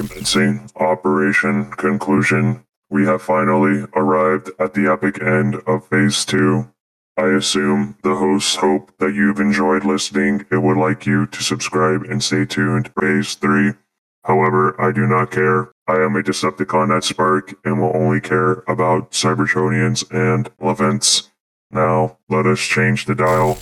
Commencing Operation Conclusion, we have finally arrived at the epic end of Phase 2. I assume the hosts hope that you've enjoyed listening and would like you to subscribe and stay tuned for Phase 3. However, I do not care. I am a Decepticon at Spark and will only care about Cybertronians and events. Now, let us change the dial.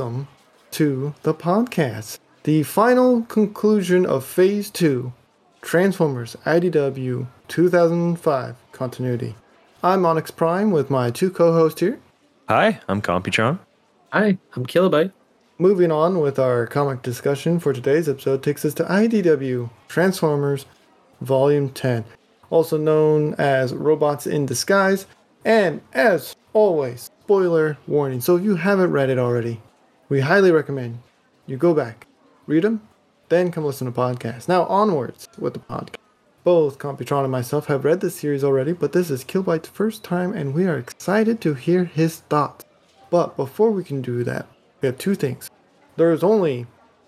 Welcome to the podcast, the final conclusion of Phase 2 Transformers IDW 2005 continuity. I'm Onyx Prime with my two co hosts here. Hi, I'm Computron. Hi, I'm Kilobyte. Moving on with our comic discussion for today's episode takes us to IDW Transformers Volume 10, also known as Robots in Disguise, and as always, spoiler warning. So if you haven't read it already, we highly recommend you go back, read them, then come listen to podcast. Now onwards with the podcast. Both Computron and myself have read this series already, but this is Kilobyte's first time and we are excited to hear his thoughts. But before we can do that, we have two things. There is only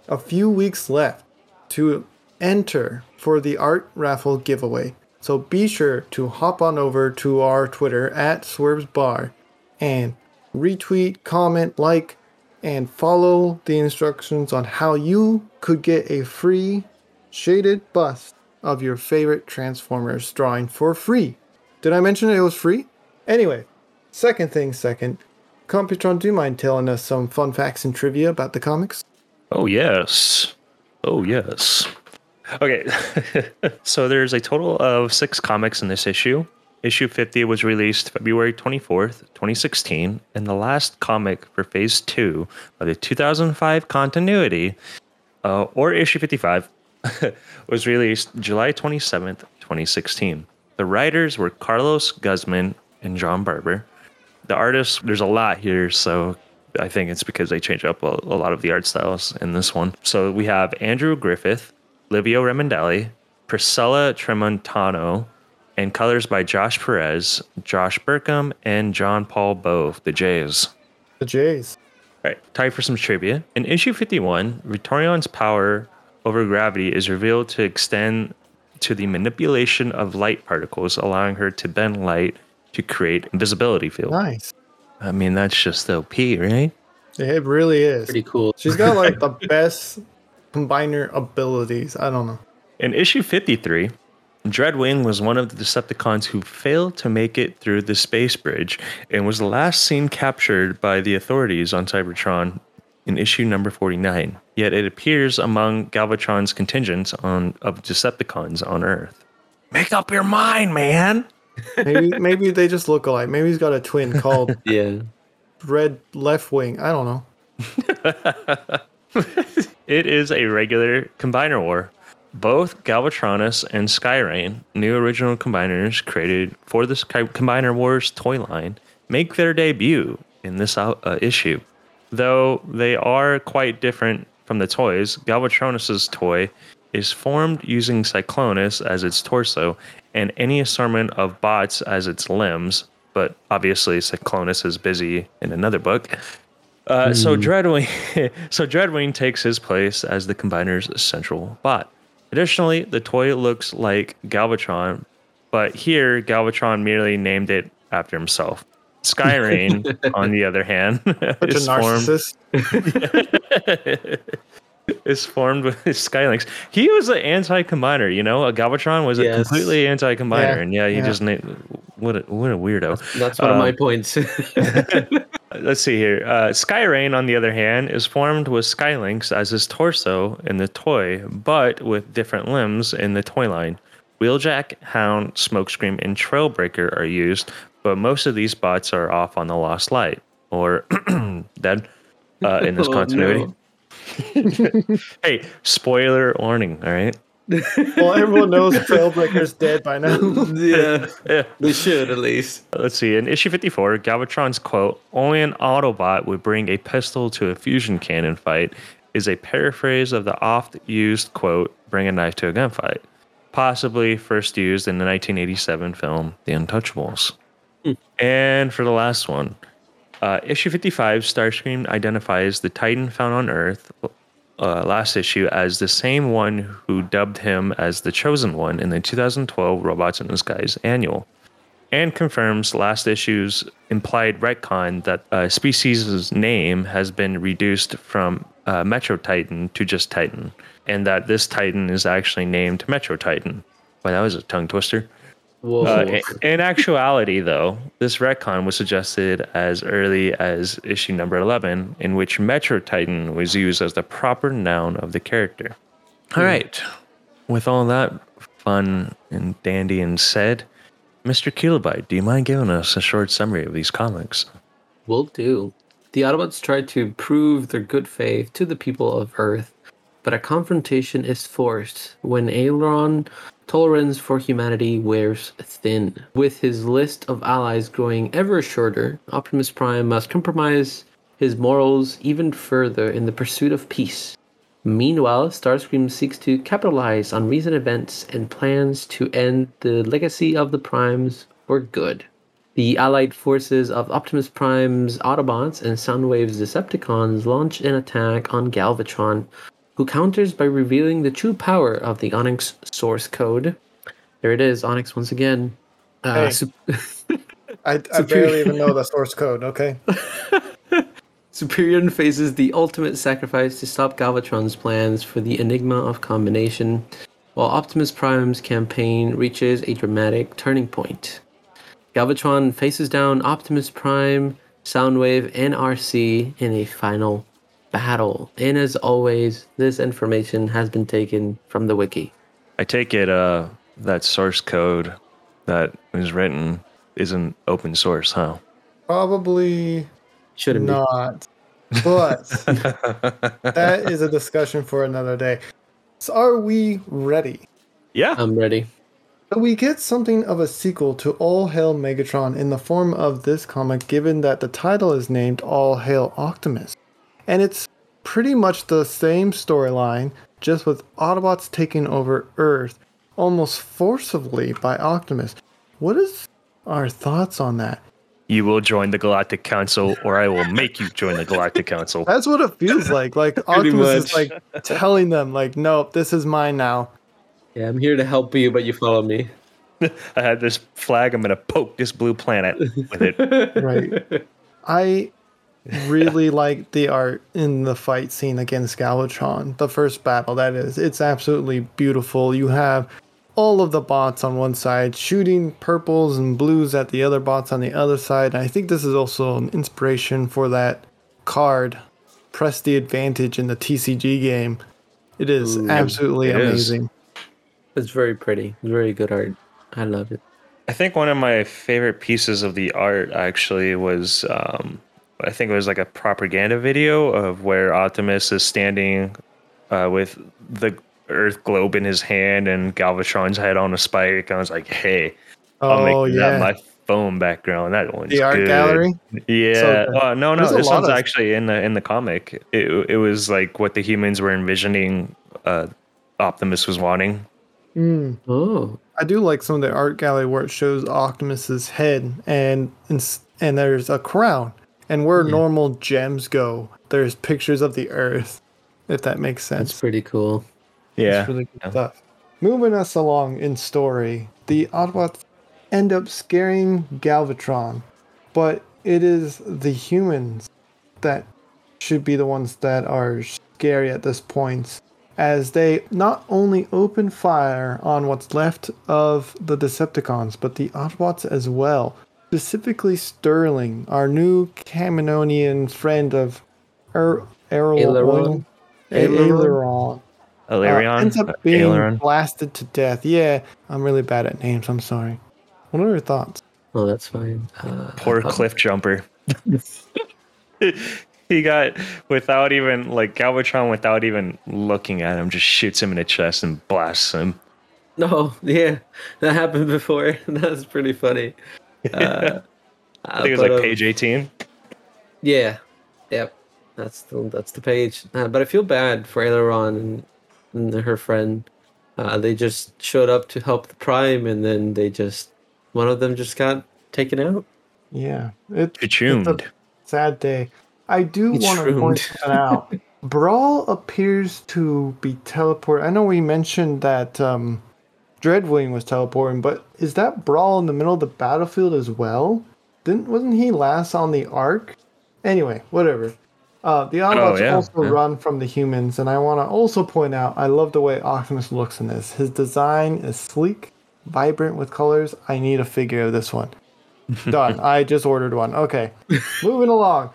a few weeks left to enter for the art raffle giveaway. So be sure to hop on over to our Twitter at Swerves Bar and retweet, comment, like, and follow the instructions on how you could get a free shaded bust of your favorite Transformers drawing for free. Did I mention it was free? Anyway, second thing second, Computron, do you mind telling us some fun facts and trivia about the comics? Oh, yes. Oh, yes. Okay, so there's a total of six comics in this issue. Issue 50 was released February 24th, 2016, and the last comic for Phase 2 of the 2005 continuity, uh, or issue 55, was released July 27th, 2016. The writers were Carlos Guzman and John Barber. The artists, there's a lot here, so I think it's because they change up a, a lot of the art styles in this one. So we have Andrew Griffith, Livio Ramondelli, Priscilla Tramontano, and colors by Josh Perez, Josh Burcham, and John Paul Bove, the Jays. The Jays. All right, time for some trivia. In issue 51, Victorion's power over gravity is revealed to extend to the manipulation of light particles, allowing her to bend light to create invisibility field. Nice. I mean, that's just OP, right? It really is. Pretty cool. She's got like the best combiner abilities. I don't know. In issue 53, Dreadwing was one of the Decepticons who failed to make it through the space bridge and was the last seen captured by the authorities on Cybertron in issue number 49. Yet it appears among Galvatron's contingents on of Decepticons on Earth. Make up your mind, man. Maybe maybe they just look alike. Maybe he's got a twin called Yeah. Red Left Wing. I don't know. It is a regular combiner war. Both Galvatronus and Sky Reign, new original combiners created for the Sky- Combiner Wars toy line, make their debut in this uh, uh, issue. Though they are quite different from the toys, Galvatronus's toy is formed using Cyclonus as its torso and any assortment of bots as its limbs. But obviously, Cyclonus is busy in another book. Uh, So Dreadwing, so Dreadwing takes his place as the combiner's central bot. Additionally, the toy looks like Galvatron, but here Galvatron merely named it after himself. Sky Reign, on the other hand, Such a is formed, narcissist. is formed with Skylynx. He was an anti-combiner, you know. A Galvatron was a completely anti-combiner, Yeah, and yeah, he yeah. just named. What a, what a weirdo. That's one of my Um, points. Let's see here. Uh, Sky Reign, on the other hand, is formed with Skylynx as his torso in the toy, but with different limbs in the toy line. Wheeljack, Hound, Smokescreen, and Trailbreaker are used, but most of these bots are off on the Lost Light or dead uh, in this Oh, continuity. no. hey, spoiler warning, all right? Well, everyone knows Trailbreaker's dead by now. yeah, Yeah. they should at least. Let's see. In issue 54, Galvatron's quote, only an Autobot would bring a pistol to a fusion cannon fight, is a paraphrase of the oft used quote, bring a knife to a gunfight, possibly first used in the 1987 film The Untouchables. And for the last one, uh, issue 55, Starscream identifies the Titan found on Earth uh, last issue as the same one who dubbed him as the Chosen One in the 2012 Robots in Disguise annual and confirms last issue's implied retcon that uh, species' name has been reduced from uh, Metro Titan to just Titan, and that this Titan is actually named Metro Titan. Well, that was a tongue twister. Uh, in, in actuality, though, this retcon was suggested as early as issue number 11, in which Metro Titan was used as the proper noun of the character. All right. With all that fun and dandy and said, Mr. Kilobyte, do you mind giving us a short summary of these comics? Will do. The Autobots try to prove their good faith to the people of Earth, but a confrontation is forced when Aileron tolerance for humanity wears thin. With his list of allies growing ever shorter, Optimus Prime must compromise his morals even further in the pursuit of peace. Meanwhile, Starscream seeks to capitalize on recent events and plans to end the legacy of the Primes for good. The allied forces of Optimus Prime's Autobots and Soundwave's Decepticons launch an attack on Galvatron, who counters by revealing the true power of the Onyx source code. There it is, Onyx once again. Uh, Hey. sup- I, I barely even know the source code. Okay. Superion faces the ultimate sacrifice to stop Galvatron's plans for the Enigma of Combination, while Optimus Prime's campaign reaches a dramatic turning point. Galvatron faces down Optimus Prime, Soundwave, and Arcee in a final battle. And as always, this information has been taken from the wiki. I take it uh, that source code that was written isn't open source, huh? Probably Shouldn't be. not. But that is a discussion for another day. So are we ready? Yeah. I'm ready. So we get something of a sequel to All Hail Megatron in the form of this comic, given that the title is named All Hail Optimus. And it's pretty much the same storyline, just with Autobots taking over Earth almost forcibly by Optimus. What is our thoughts on that? You will join the Galactic Council, or I will make you join the Galactic Council. That's what it feels like. Like Optimus is like telling them, like, nope, this is mine now. Yeah, I'm here to help you, but you follow me. I had this flag. I'm gonna poke this blue planet with it. Right. I really like the art in the fight scene against Galvatron. The first battle, that is. It's absolutely beautiful. You have all of the bots on one side shooting purples and blues at the other bots on the other side. And I think this is also an inspiration for that card, Press the Advantage in the TCG game. It is absolutely it is. amazing. It's very pretty. Very good art. I love it. I think one of my favorite pieces of the art actually was, um, I think it was like a propaganda video of where Optimus is standing uh, with the Earth globe in his hand and Galvatron's head on a spike. I was like, hey, I'll Oh, make yeah. that my phone background. That one's the art good. gallery. Yeah. So uh, no, no. There's This one's of- actually in the in the comic. It it was like what the humans were envisioning. Uh, Optimus was wanting. Oh, I do like some of the art gallery where it shows Optimus's head and and, and there's a crown. And where normal gems go, there's pictures of the Earth. If that makes sense. that's pretty cool. Yeah. It's really good stuff. Moving us along in story, the Autobots end up scaring Galvatron, but it is the humans that should be the ones that are scary at this point, as they not only open fire on what's left of the Decepticons, but the Autobots as well. Specifically, Sterling, our new Caminonian friend of er- Errol Aileron? Aileron. Aileron? uh, ends up uh, being Aileron. blasted to death. Yeah, I'm really bad at names. I'm sorry. What are your thoughts? Oh, that's fine. Uh, Poor Cliffjumper. he got without even like Galvatron without even looking at him, just shoots him in the chest and blasts him. No, yeah, that happened before. That's pretty funny. Uh, I think it was like page eighteen. Yeah, yep. That's the that's the page. Uh, but I feel bad for Aileron and, and her friend. Uh, they just showed up to help the Prime, and then they just one of them just got taken out. Yeah, it, it's a sad day. I do want to point that out. Brawl appears to be teleport. I know we mentioned that um, Dreadwing was teleporting, but is that Brawl in the middle of the battlefield as well? Didn't wasn't he last on the Ark? Anyway, whatever. Uh, the Autobots yeah, also yeah. run from the humans, and I want to also point out I love the way Optimus looks in this. His design is sleek, vibrant with colors. I need a figure of this one. Done. I just ordered one. Okay, moving along.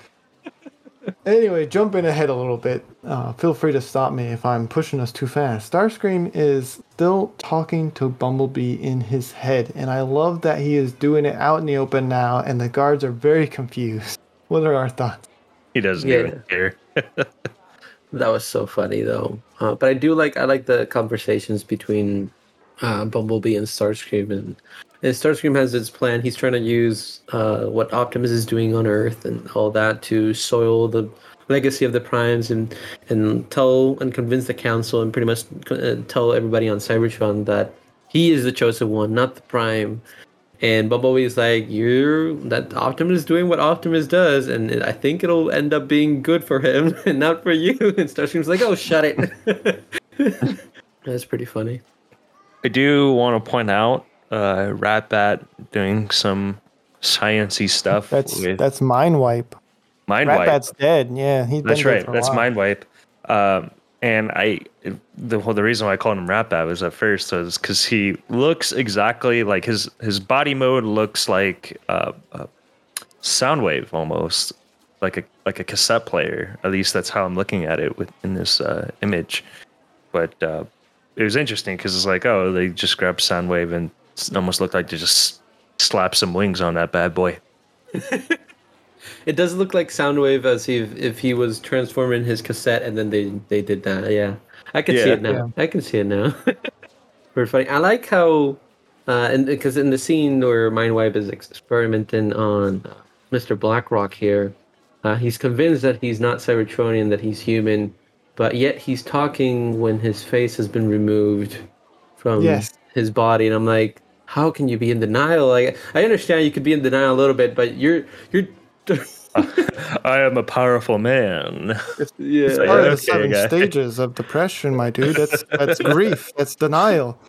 Anyway, jumping ahead a little bit. Uh, feel free to stop me if I'm pushing us too fast. Starscream is still talking to Bumblebee in his head, and I love that he is doing it out in the open now, and the guards are very confused. What are our thoughts? He doesn't Yeah. even care. That was so funny though. Uh, but I do like I like the conversations between uh, Bumblebee and Starscream, and, and Starscream has its plan. He's trying to use uh, what Optimus is doing on Earth and all that to soil the legacy of the Primes and and tell and convince the Council and pretty much uh, tell everybody on Cybertron that he is the chosen one, not the Prime. And Bumblebee's like, "You're that Optimus is doing what Optimus does, and I think it'll end up being good for him and not for you." And Starscream's like, "Oh, shut it." That's pretty funny. I do want to point out uh, Rat Bat doing some sciency stuff That's with that's Mind Wipe. Mind Rat Wipe. Bat's dead. Yeah, he's That's been dead right. That's. Mind Wipe. Um, and I, the well, the reason why I called him Rat Bat was at first was because he looks exactly like his his body mode looks like uh, a Soundwave almost, like a like a cassette player. At least that's how I'm looking at it with in this uh, image. But uh, it was interesting because it's like, oh, they just grabbed Soundwave and it almost looked like they just slapped some wings on that bad boy. It does look like Soundwave as if if he was transforming his cassette and then they they did that. Yeah, I can see it now. I can see it now. Very funny. I like how, uh, and because in the scene where Mindwipe is experimenting on uh, Mr. Blackrock here, uh, he's convinced that he's not Cybertronian, that he's human, but yet he's talking when his face has been removed from Yes. his body, and I'm like, how can you be in denial? Like, I understand you could be in denial a little bit, but you're you're. I am a powerful man. yeah. it's Part of the seven guy. stages of depression, my dude. That's that's grief. That's denial.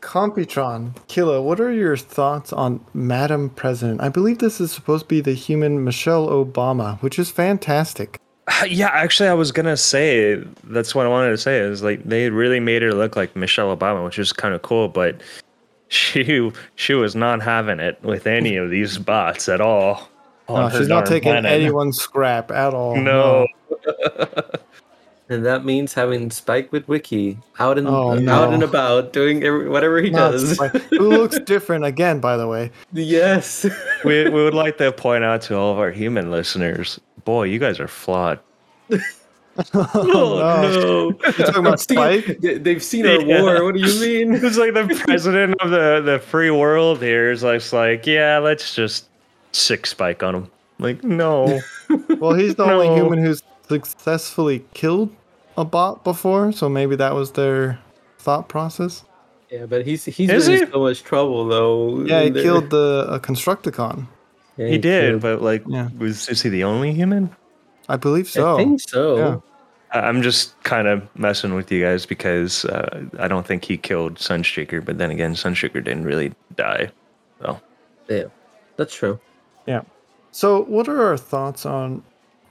Computron, Killa, what are your thoughts on Madam President? I believe this is supposed to be the human Michelle Obama, which is fantastic. Yeah, actually, I was gonna say that's what I wanted to say. Is like they really made her look like Michelle Obama, which is kind of cool. But she she was not having it with any of these bots at all. No, she's not taking planet. anyone's scrap at all. No, And that means having Spike Witwicky out and Oh, out and about doing every, whatever he Not does. Who looks different again, by the way. yes. we we would like to point out to all of our human listeners, boy, you guys are flawed. Oh, oh no. You talking about Spike? They- They've seen our Yeah. war. What do you mean? It's like the president of the the free world here is like, like yeah, let's just sick spike on him. Like, no. Well, he's the only human who's successfully killed a bot before, so maybe that was their thought process. Yeah, but he's he's Is been he? in so much trouble though. Yeah, he killed the uh, Constructicon. Yeah, he did, killed- but like, Yeah. was is he the only human? I believe so. I think so. Yeah. I- I'm just kind of messing with you guys because uh, I don't think he killed Sunstreaker, but then again, Sunstreaker didn't really die. So Yeah, that's true. Yeah. So, what are our thoughts on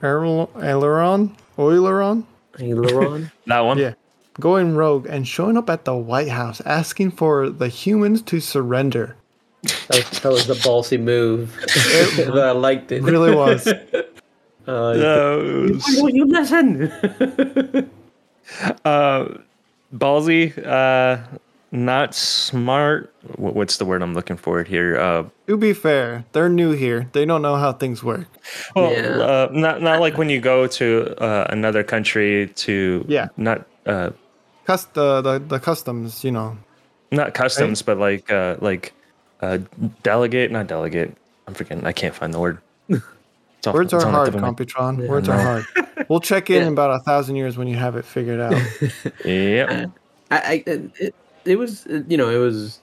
Aerol- Aileron? Oileron? Aileron. that one, Yeah. Going rogue and showing up at the White House asking for the humans to surrender. that, was, that was the ballsy move. I liked it. Really was. Uh, No, was- Why won't you listen? uh, ballsy. Uh, not smart. What's the word I'm looking for here? Uh, To be fair, they're new here. They don't know how things work. well, Yeah. uh, not not like when you go to uh, another country to Yeah. not uh, Cust the, the the customs, you know. not customs, but like uh, like uh, delegate, not delegate. I'm forgetting. I can't find the word. It's off- Words it's are on hard, tip of my- Computron. Words I are hard. We'll check in Yeah. in about a thousand years when you have it figured out. Yep. I, I it, it was you know it was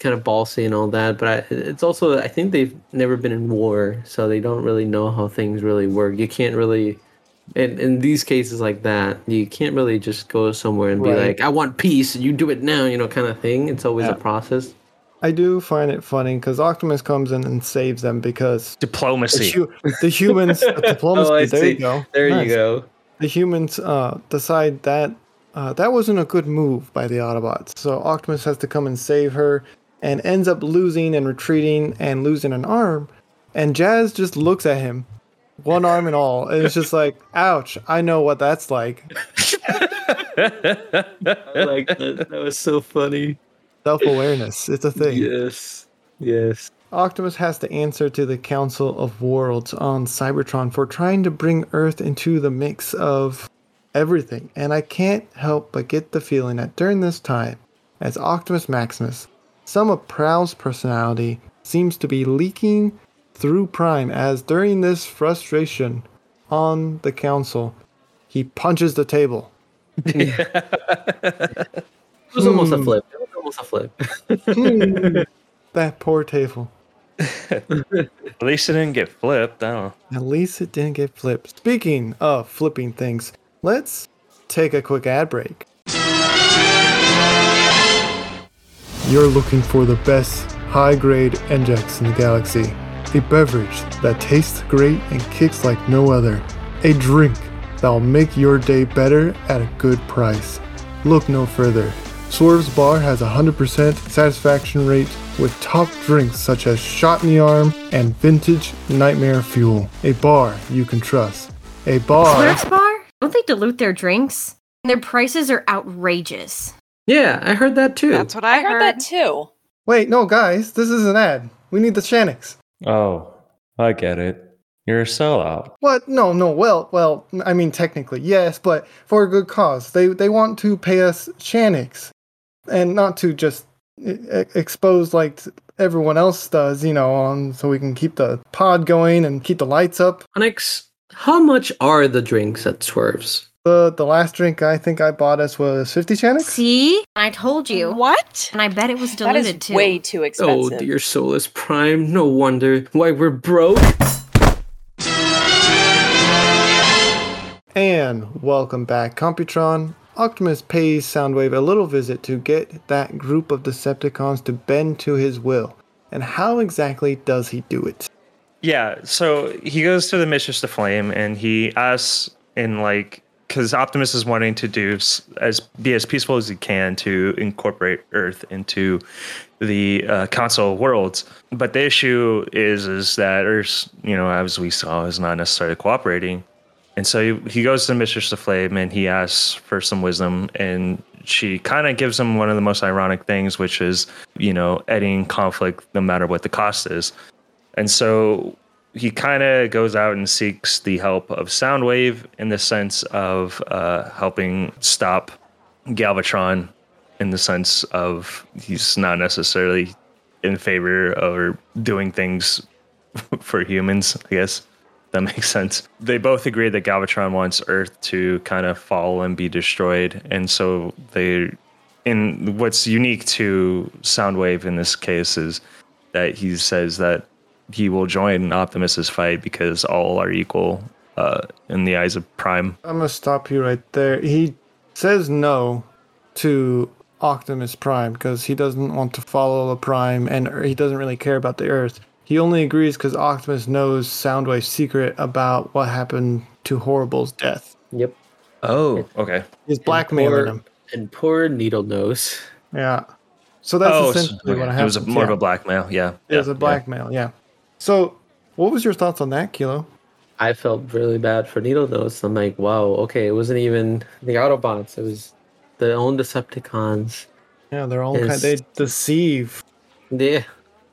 kind of ballsy and all that, but I, it's also I think they've never been in war, so they don't really know how things really work. You can't really. In, in these cases like that, you can't really just go somewhere and be Right. like, "I want peace, you do it now," you know, kind of thing. It's always Yeah. a process. I do find it funny because Optimus comes in and saves them because the, Diplomacy. hu- the humans, the diplomacy, Oh, I there see. you go. There Nice. you go. The humans uh, decide that uh, that wasn't a good move by the Autobots. So Optimus has to come and save her and ends up losing and retreating and losing an arm. And Jazz just looks at him, one arm and all. And it's just like, ouch, I know what that's like. I like that. That was so funny. Self awareness, it's a thing. Yes. Yes. Optimus has to answer to the Council of Worlds on Cybertron for trying to bring Earth into the mix of everything. And I can't help but get the feeling that during this time, as Optimus Maximus, some of Prowl's personality seems to be leaking through Prime, as during this frustration on the Council, he punches the table. It was almost a flip. It was almost a flip. Hmm. That poor table. At least it didn't get flipped. I don't know. At least it didn't get flipped. Speaking of flipping things, let's take a quick ad break. You're looking for the best high grade engex in the galaxy. A beverage that tastes great and kicks like no other. A drink that'll make your day better at a good price. Look no further. Swerve's Bar has a 100% satisfaction rate with top drinks such as Shot in the Arm and Vintage Nightmare Fuel. A bar you can trust. A bar. Swerve's Bar? Don't they dilute their drinks? Their prices are outrageous. yeah, I heard that too. That's what I, I heard that too. Wait, no, guys, this is an ad. We need the shanix. Oh, I get it. You're a sellout. What? No, no. Well, well. I mean, technically, yes, but for a good cause. They they want to pay us shanix, and not to just expose like everyone else does, you know, on so we can keep the pod going and keep the lights up. Onyx, how much are the drinks at Swerves? The the last drink I think I bought us was fifty shanix. See? I told you. What? And I bet it was diluted is too. way too expensive. Oh, expensive. dear Solus Prime, no wonder why we're broke. And welcome back, Computron. Optimus pays Soundwave a little visit to get that group of Decepticons to bend to his will. And how exactly does he do it? Yeah, so he goes to the Mistress of Flame and he asks in like because Optimus is wanting to do as be as peaceful as he can to incorporate Earth into the uh, Worlds. But the issue is is that Earth, you know, as we saw, is not necessarily cooperating. And so he, he goes to Mistress of Flame and he asks for some wisdom, and she kind of gives him one of the most ironic things, which is, you know, ending conflict no matter what the cost is. And so he kind of goes out and seeks the help of Soundwave in the sense of uh, helping stop Galvatron, in the sense of he's not necessarily in favor of doing things for humans, I guess. That makes sense. They both agree that Galvatron wants Earth to kind of fall and be destroyed. And so they in what's unique to Soundwave in this case is that he says that he will join Optimus's fight because all are equal uh, in the eyes of Prime. I'm gonna stop you right there. He says no to Optimus Prime because he doesn't want to follow the Prime and he doesn't really care about the Earth. He only agrees because Optimus knows Soundwave's secret about what happened to Horri-Bull's death. Yep. Oh, okay. He's blackmailing poor, him. And poor Needle Nose. Yeah. So that's oh, so- essentially what okay. happened. it was a, more of yeah. a blackmail. Yeah, It was yeah, a blackmail, yeah. So, what was your thoughts on that, Kilo? I felt really bad for Needle Nose. I'm like, wow, okay, it wasn't even the Autobots. It was their own Decepticons. Yeah, they're all kind. They deceive. Yeah.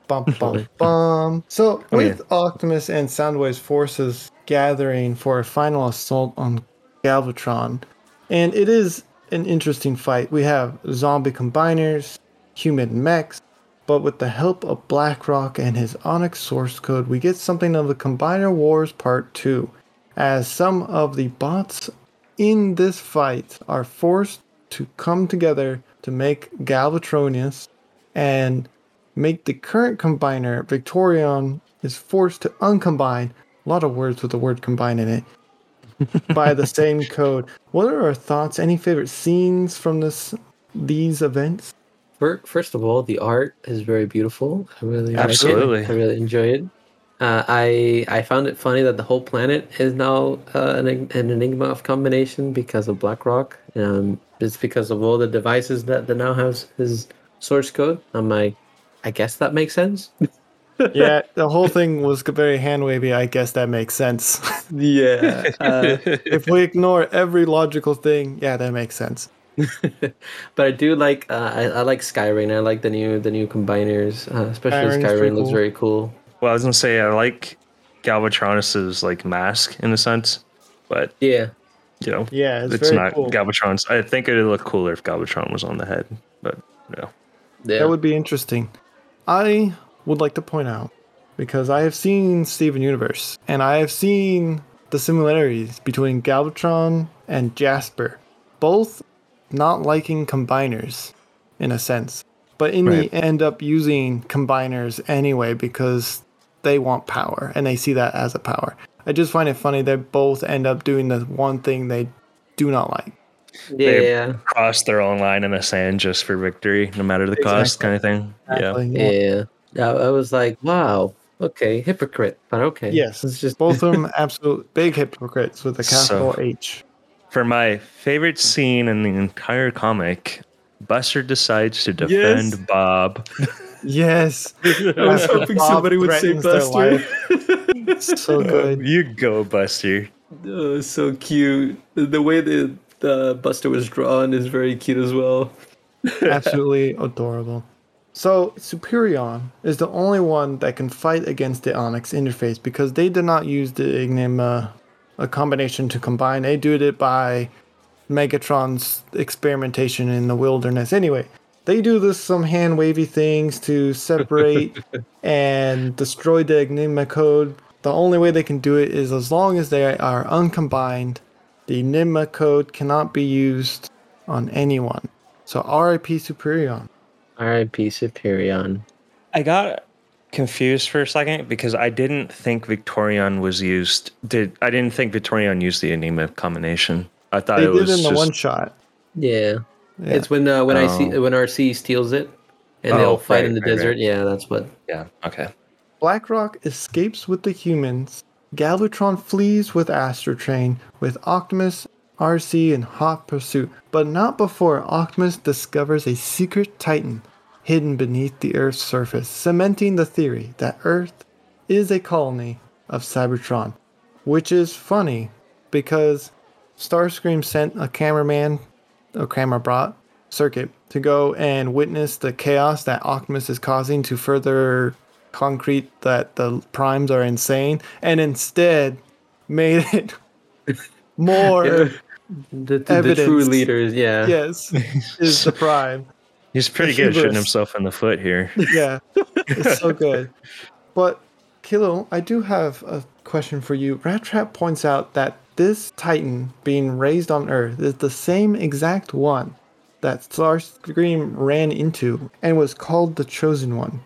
Bum bum bum. So oh, with Optimus and Soundwave's forces gathering for a final assault on Galvatron, and it is an interesting fight. We have zombie combiners, human mechs, but with the help of Blackrock and his Onyx source code, we get something of the Combiner Wars Part 2, as some of the bots in this fight are forced to come together to make Galvatronus and make the current combiner Victorion is forced to uncombine a lot of words with the word combine in it by the same code. What are our thoughts? Any favorite scenes from this these events? Fir- First of all, the art is very beautiful. I really like it. Absolutely. I really enjoy it. Uh, I I found it funny that the whole planet is now uh, an, an enigma of combination because of BlackRock. Um, it's because of all the devices that, that now has his source code. I'm like, I guess that makes sense. Yeah, the whole thing was very hand wavy. I guess that makes sense. Yeah. Uh, if we ignore every logical thing, yeah, that makes sense. but I do like uh, I, I like Sky Reign. I like the new the new combiners, uh, especially Sky Reign's pretty Sky Reign looks cool. very cool. Well, I was gonna say I like Galvatronus's like mask in a sense, but Yeah. you know, Yeah, it's, it's, very not cool. Galvatron's. I think it'd look cooler if Galvatron was on the head, but no. Yeah. That would be interesting. I would like to point out because I have seen Steven Universe and I have seen the similarities between Galvatron and Jasper, both not liking combiners in a sense, but in Right. the end up using combiners anyway because they want power and they see that as a power. I just find it funny they both end up doing the one thing they do not like. yeah. Cross their own line in the sand just for victory, no matter the cost, kind of thing. Yeah. Yeah. I, I was like, wow, okay, hypocrite, but okay. Yes, It's just both of them absolute big hypocrites with a capital So- H. For my favorite hmm. scene in the entire comic, Buster decides to defend Yes. Bob. Yes, I was hoping Bob somebody would say Buster. so good. You go, Buster. Oh, so cute. The, the way the the Buster was drawn is very cute as well. Absolutely adorable. So Superion is the only one that can fight against the Onyx interface because they did not use the Enigma a combination to combine. They did it by Megatron's experimentation in the wilderness. Anyway, they do this some hand wavy things to separate and destroy the Enigma code. The only way they can do it is as long as they are uncombined, the Enigma code cannot be used on anyone. So RIP Superion. R.I.P. Superion. I got confused for a second because I didn't think Victorion was used. Did I didn't think Victorion used the Enigma combination. I thought They it did was in the just, one shot. Yeah. Yeah. It's when uh, when I see Oh. when Arcee steals it and they Oh, all fight right, in the right, right. desert. Yeah, that's what. yeah. Okay. BlackRock escapes with the humans. Galvatron flees with Astrotrain, with Optimus, Arcee in hot pursuit, but not before Optimus discovers a secret Titan hidden beneath the Earth's surface, cementing the theory that Earth is a colony of Cybertron. Which is funny because Starscream sent a cameraman, a camera brought circuit to go and witness the chaos that Optimus is causing to further concrete that the primes are insane, and instead made it more. Yeah. The, the, the true leaders. Yeah. Yes, is the prime. He's pretty good shooting himself in the foot here. Yeah, it's so good. But Kilo, I do have a question for you. Rat Trap points out that this Titan being raised on Earth is the same exact one that Starscream ran into and was called the Chosen One.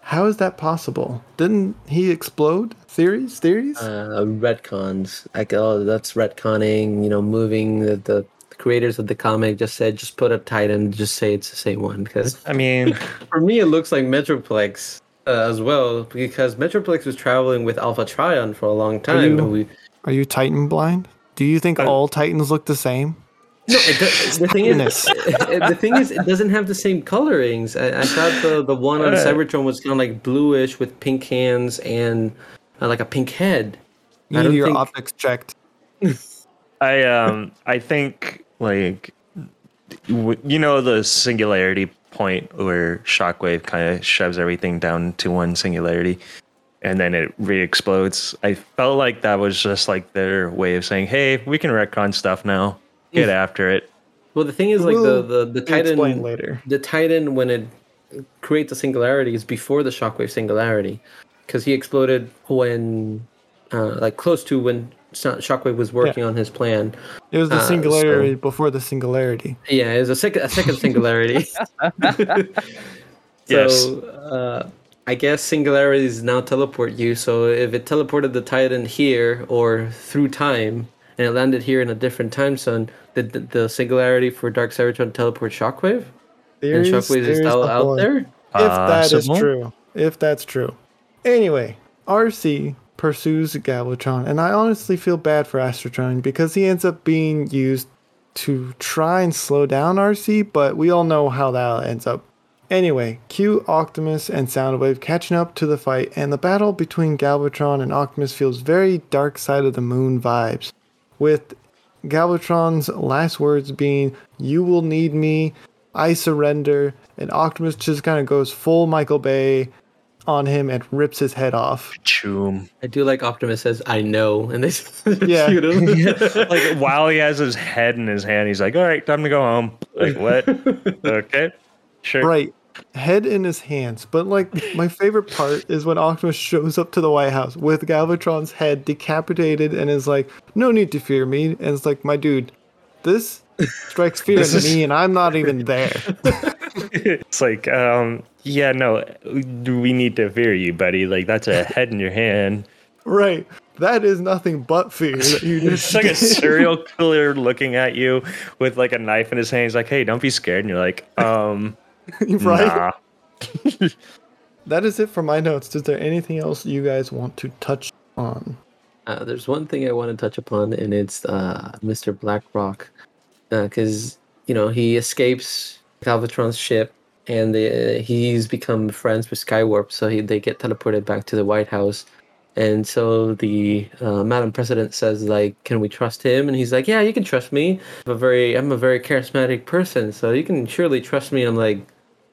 How is that possible? Didn't he explode? Theories? Theories? Uh, retcons. Like, oh, that's retconning. You know, moving the, the creators of the comic just said just put a Titan, just say it's the same one. Because I mean, for me, it looks like Metroplex uh, as well, because Metroplex was traveling with Alpha Trion for a long time. you- and we, Are you Titan blind? Do you think Uh, all Titans look the same? no, it does, the thing is, the thing is, it doesn't have the same colorings. I, I thought the the one on. Cybertron was kind of like bluish with pink hands and uh, like a pink head. I You don't need your think- optics checked. I um I think like w- you know the singularity point where Shockwave kind of shoves everything down to one singularity and then it re-explodes. I felt like that was just like their way of saying, "Hey, we can retcon stuff now. Get after it." Well, the thing is, like We'll the the the Titan later. the Titan when it creates a singularity is before the Shockwave singularity, because he exploded when, uh, like close to when Sho- Shockwave was working on his plan. It was the Uh, singularity before the singularity. Yeah, it was a second a second singularity. Yes. So uh, I guess singularities now teleport you. So if it teleported the Titan here or through time and it landed here in a different time zone, did the, the singularity for Dark Cybertron teleport Shockwave? and Shockwave is theories still out aboard. there? If that is Possible. true. If that's true. Anyway, Arcee pursues Galvatron, and I honestly feel bad for Astrotron because he ends up being used to try and slow down Arcee, but we all know how that ends up. Anyway, cue Optimus and Soundwave catching up to the fight, and the battle between Galvatron and Optimus feels very dark side of the moon vibes, with Galvatron's last words being, You will need me, I surrender, and Optimus just kind of goes full Michael Bay on him and rips his head off. Choom. I do like Optimus says, I know, and they Yeah. shoot him. like while he has his head in his hand, he's like, "All right, time to go home." Like what? okay, sure. Right. Head in his hands. But like my favorite part is when Optimus shows up to the White House with Galvatron's head decapitated and is like, No need to fear me. And it's like, my dude, this strikes fear This into me and I'm not even there. It's like, um, yeah, no, do we need to fear you, buddy? Like that's a head in your hand. right. That is nothing but fear that you It's just like a serial killer looking at you with like a knife in his hand. He's like, "Hey, don't be scared." And you're like, "Um, right. nah." That is it for my notes. Is there anything else you guys want to touch on? Uh, there's one thing I want to touch upon, and it's uh, Mr. Blackrock, because you know he escapes Galvatron's ship, and they, he's become friends with Skywarp, so he, they get teleported back to the White House. And so the uh, Madam President says, like, can we trust him? And he's like, yeah, you can trust me. I'm a very, I'm a very charismatic person, so you can surely trust me. I'm like,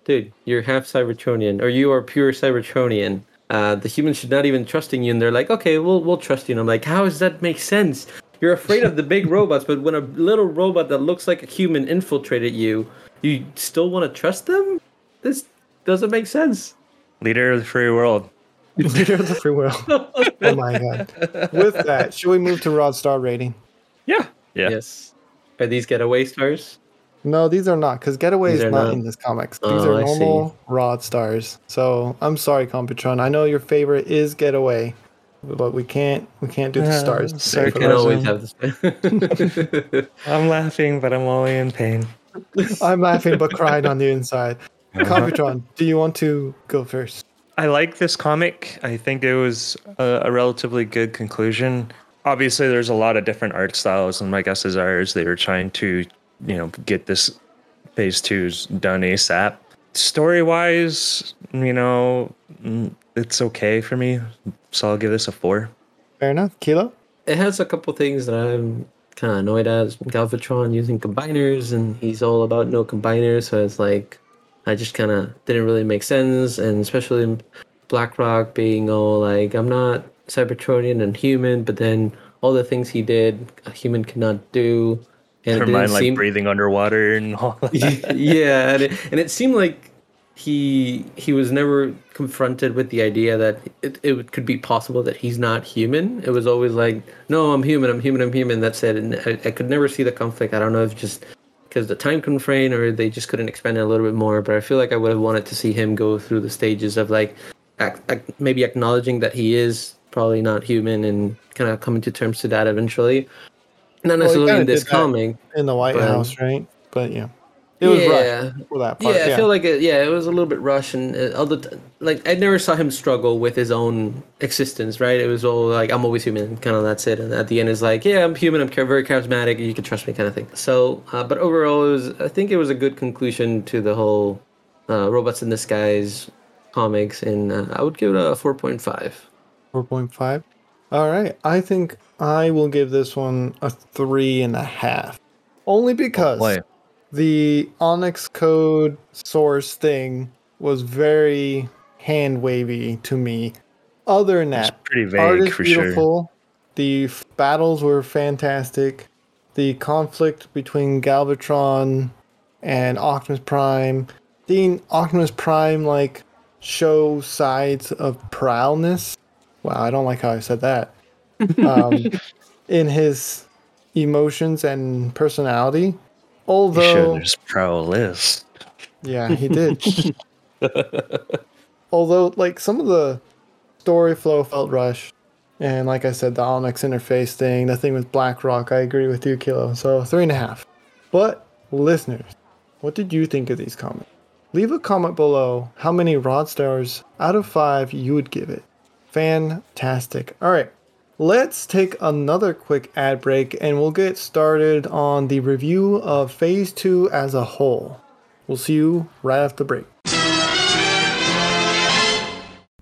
dude, you're half Cybertronian, or you are pure Cybertronian. Uh, the humans should not even trusting you, and they're like, okay, we'll we'll trust you. And I'm like, how does that make sense? You're afraid of the big robots, but when a little robot that looks like a human infiltrated you, you still want to trust them? This doesn't make sense. Leader of the free world. Leader of the free world. Oh my god. With that, should we move to Rod Star rating? Yeah, yeah. Yes. Are these getaway stars? No, these are not, because Getaway is not, not? in this comics. These Oh, are normal Rod Stars. So I'm sorry, Computron. I know your favorite is Getaway, but we can't we can't do the Yeah, stars. sorry, today I for can those. always have this. I'm laughing, but I'm only in pain. I'm laughing but crying on the inside. Computron, do you want to go first? I like this comic. I think it was a, a relatively good conclusion. Obviously, there's a lot of different art styles, and my guess is ours. They were trying to, you know, get this phase two's done ASAP. Story wise, you know, mm, it's okay for me. So I'll give this a four. Fair enough. Kilo? it has a couple things that I'm kind of annoyed at. Galvatron using combiners, and he's all about no combiners, so it's like I just kind of didn't really make sense, and especially BlackRock being all like, I'm not Cybertronian and human, but then all the things he did, a human cannot do. And Her it didn't mind like seem- breathing underwater and all that. yeah, and it, and it seemed like he he was never confronted with the idea that it, it could be possible that he's not human. It was always like, no, I'm human, I'm human, I'm human. That's it. And I, I could never see the conflict. I don't know if just because the time constraint or they just couldn't expand it a little bit more. But I feel like I would have wanted to see him go through the stages of like ac- ac- maybe acknowledging that he is probably not human and kind of coming to terms to that eventually. Not Well, necessarily kinda in this comic. In the White But- House, right? But yeah. It was yeah. rushed for that part. Yeah, I feel like it, yeah, it was a little bit rushed, and uh, all the t- like I never saw him struggle with his own existence. Right? It was all like I'm always human, kind of that's it. And at the end, is like, yeah, I'm human. I'm char- very charismatic. You can trust me, kind of thing. So, uh, but overall, it was I think it was a good conclusion to the whole uh, robots in disguise comics, and uh, I would give it a four point five. 4.5. All right. I think I will give this one a three and a half. Only because Boy. The Onyx code source thing was very hand wavy to me. Other than It's that, pretty art vague is for sure. beautiful. The f- battles were fantastic. The conflict between Galvatron and Optimus Prime, seeing Optimus Prime like show sides of prowlness. Wow, I don't like how I said that. Um, in his emotions and personality. Although, sure there's prowess. yeah, he did. Although, like some of the story flow felt rushed, and like I said, the Onyx interface thing, the thing with BlackRock, I agree with you, Kilo. So three and a half. But listeners, what did you think of these comments? Leave a comment below how many rod stars out of five you would give it. Fantastic. All right, let's take another quick ad break, and we'll get started on the review of Phase Two as a whole. We'll see you right after the break.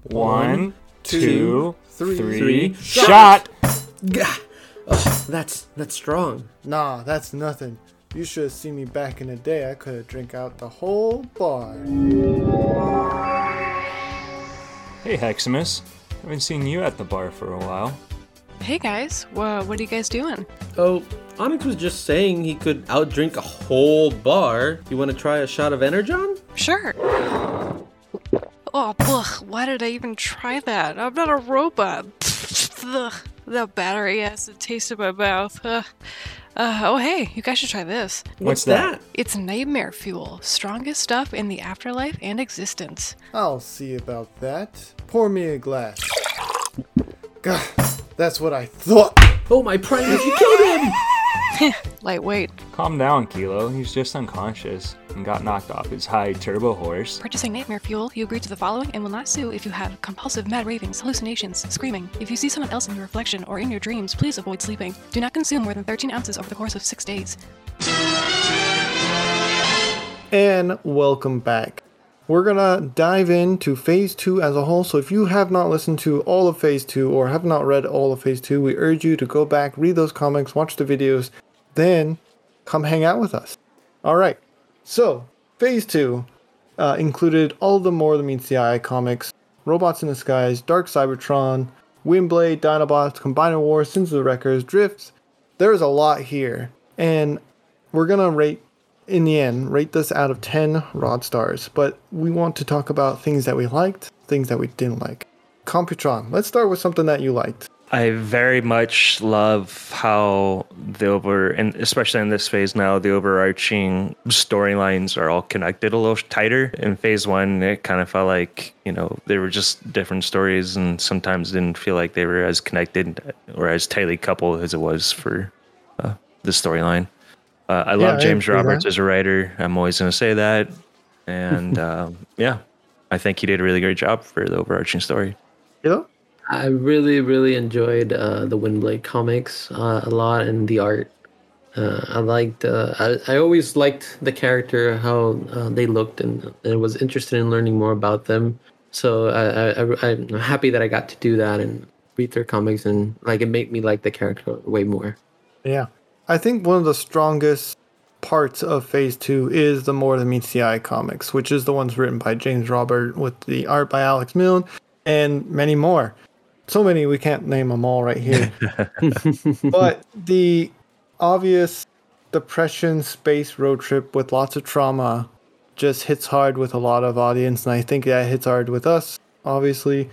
One, two, three. three, shot! Gah! Oh, that's that's strong. Nah, that's nothing. You should have seen me back in the day. I could have drank out the whole bar. Hey Heximus, I haven't seen you at the bar for a while. Hey guys, wha what are you guys doing? Oh, Onyx was just saying he could outdrink a whole bar. You want to try a shot of Energon? Sure. Oh, ugh, why did I even try that? I'm not a robot. Ugh, the battery acid taste in my mouth. Ugh. Uh, oh, hey, you guys should try this. What's that? It's nightmare fuel, strongest stuff in the afterlife and existence. I'll see about that. Pour me a glass. God, that's what I thought. Oh, my Primus, you killed him! Lightweight. Calm down, Kilo. He's just unconscious and got knocked off his high turbo horse. Purchasing nightmare fuel, you agree to the following and will not sue if you have compulsive mad ravings, hallucinations, screaming. If you see someone else in your reflection or in your dreams, please avoid sleeping. Do not consume more than 13 ounces over the course of six days. And welcome back. We're gonna dive into phase two as a whole. So if you have not listened to all of phase two or have not read all of phase two, we urge you to go back, read those comics, watch the videos, then come hang out with us. All right. So phase two uh, included all the More Than Meets the Eye comics, Robots in the Dark Cybertron, Windblade, Dinobots, Combiner Wars, Sins of the Wreckers, Drifts. There's a lot here, and we're gonna rate in the end rate this out of 10 rod stars but we want to talk about things that we liked things that we didn't like computron let's start with something that you liked I very much love how the over, and especially in this phase now, the overarching storylines are all connected a little tighter. In phase one, it kind of felt like, you know, they were just different stories and sometimes didn't feel like they were as connected or as tightly coupled as it was for uh, the storyline. Uh, I love I James agree with Roberts that. as a writer. I'm always going to say that. And um, yeah, I think he did a really great job for the overarching story. yeah I really, really enjoyed uh, the Windblade comics uh, a lot and the art. Uh, I liked. Uh, I, I always liked the character, how uh, they looked, and I was interested in learning more about them. So I, I, I, I'm happy that I got to do that and read their comics, and like it made me like the character way more. yeah i think one of the strongest parts of phase two is the more than meets the eye comics which is the ones written by james robert with the art by alex milne and many more. So many we can't name them all right here. But the obvious depression space road trip with lots of trauma just hits hard with a lot of audience and i think that hits hard with us obviously.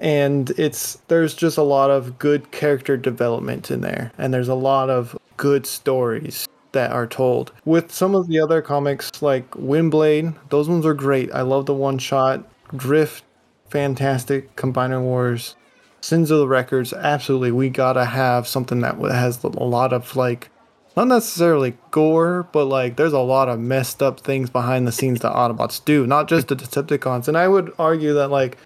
And it's there's just a lot of good character development in there and there's a lot of good stories that are told. With some of the other comics like windblade those ones are great. I love the one shot. Drift fantastic. Combiner wars sins of the wreckers absolutely. We gotta have something that has a lot of like not necessarily gore, but like there's a lot of messed up things behind the scenes that Autobots do, not just the Decepticons. And I would argue that like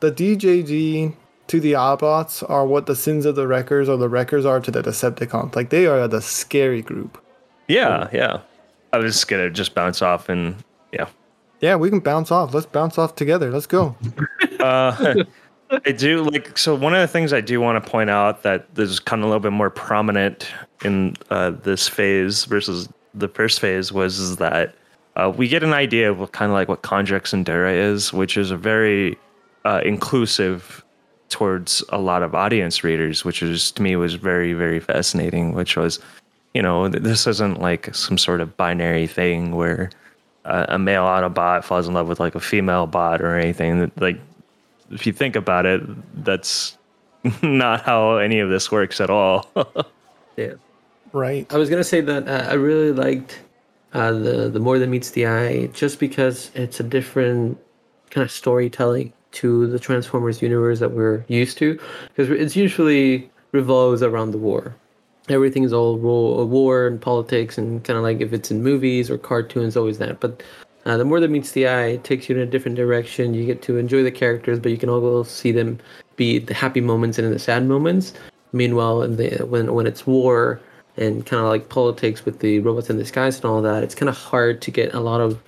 the DJD to the Autobots are what the sins of the Wreckers or the Wreckers are to the Decepticons. Like they are the scary group. Yeah, yeah. I was gonna just bounce off and yeah. Yeah, we can bounce off. Let's bounce off together. Let's go. Uh, I do like so. One of the things I do want to point out that is kind of a little bit more prominent in uh, this phase versus the first phase was is that uh, we get an idea of what kind of like what Conjux Endura is, which is a very uh, inclusive towards a lot of audience readers, which is to me was very very fascinating. Which was, you know, this isn't like some sort of binary thing where uh, a male Autobot falls in love with like a female bot or anything. Like, if you think about it, that's not how any of this works at all. Yeah. Right. I was gonna say that uh, I really liked uh, the the more than meets the eye, just because it's a different kind of storytelling to the Transformers universe that we're used to, because it's usually revolves around the war. Everything is all war, war and politics, and kind of like if it's in movies or cartoons, always that. But uh, the more that meets the eye, it takes you in a different direction. You get to enjoy the characters, but you can also see them be the happy moments and the sad moments. Meanwhile, the when when it's war and kind of like politics with the robots in disguise and all that, it's kind of hard to get a lot of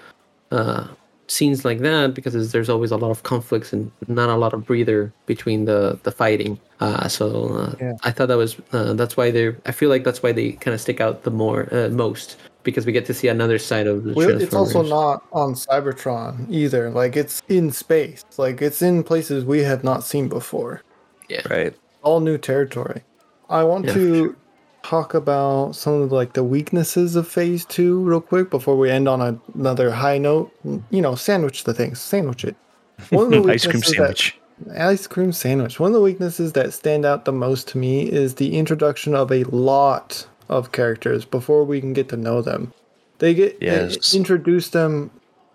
uh, scenes like that because there's- there's always a lot of conflicts and not a lot of breather between the the fighting. Uh, so uh, Yeah. I thought that was uh, that's why they're. I feel like that's why they kind of stick out the more uh, most because we get to see another side of the Well, it's also not on Cybertron either. Like it's in space. Like it's in places we have not seen before. Yeah. right. All new territory. I want Yeah, for to talk about some of like the weaknesses of Phase Two real quick before we end on a, another high note. You know, sandwich the things. Sandwich it. One of the Ice cream weaknesses that- sandwich. ice cream sandwich. One of the weaknesses that stand out the most to me is the introduction of a lot of characters before we can get to know them. They get they introduce them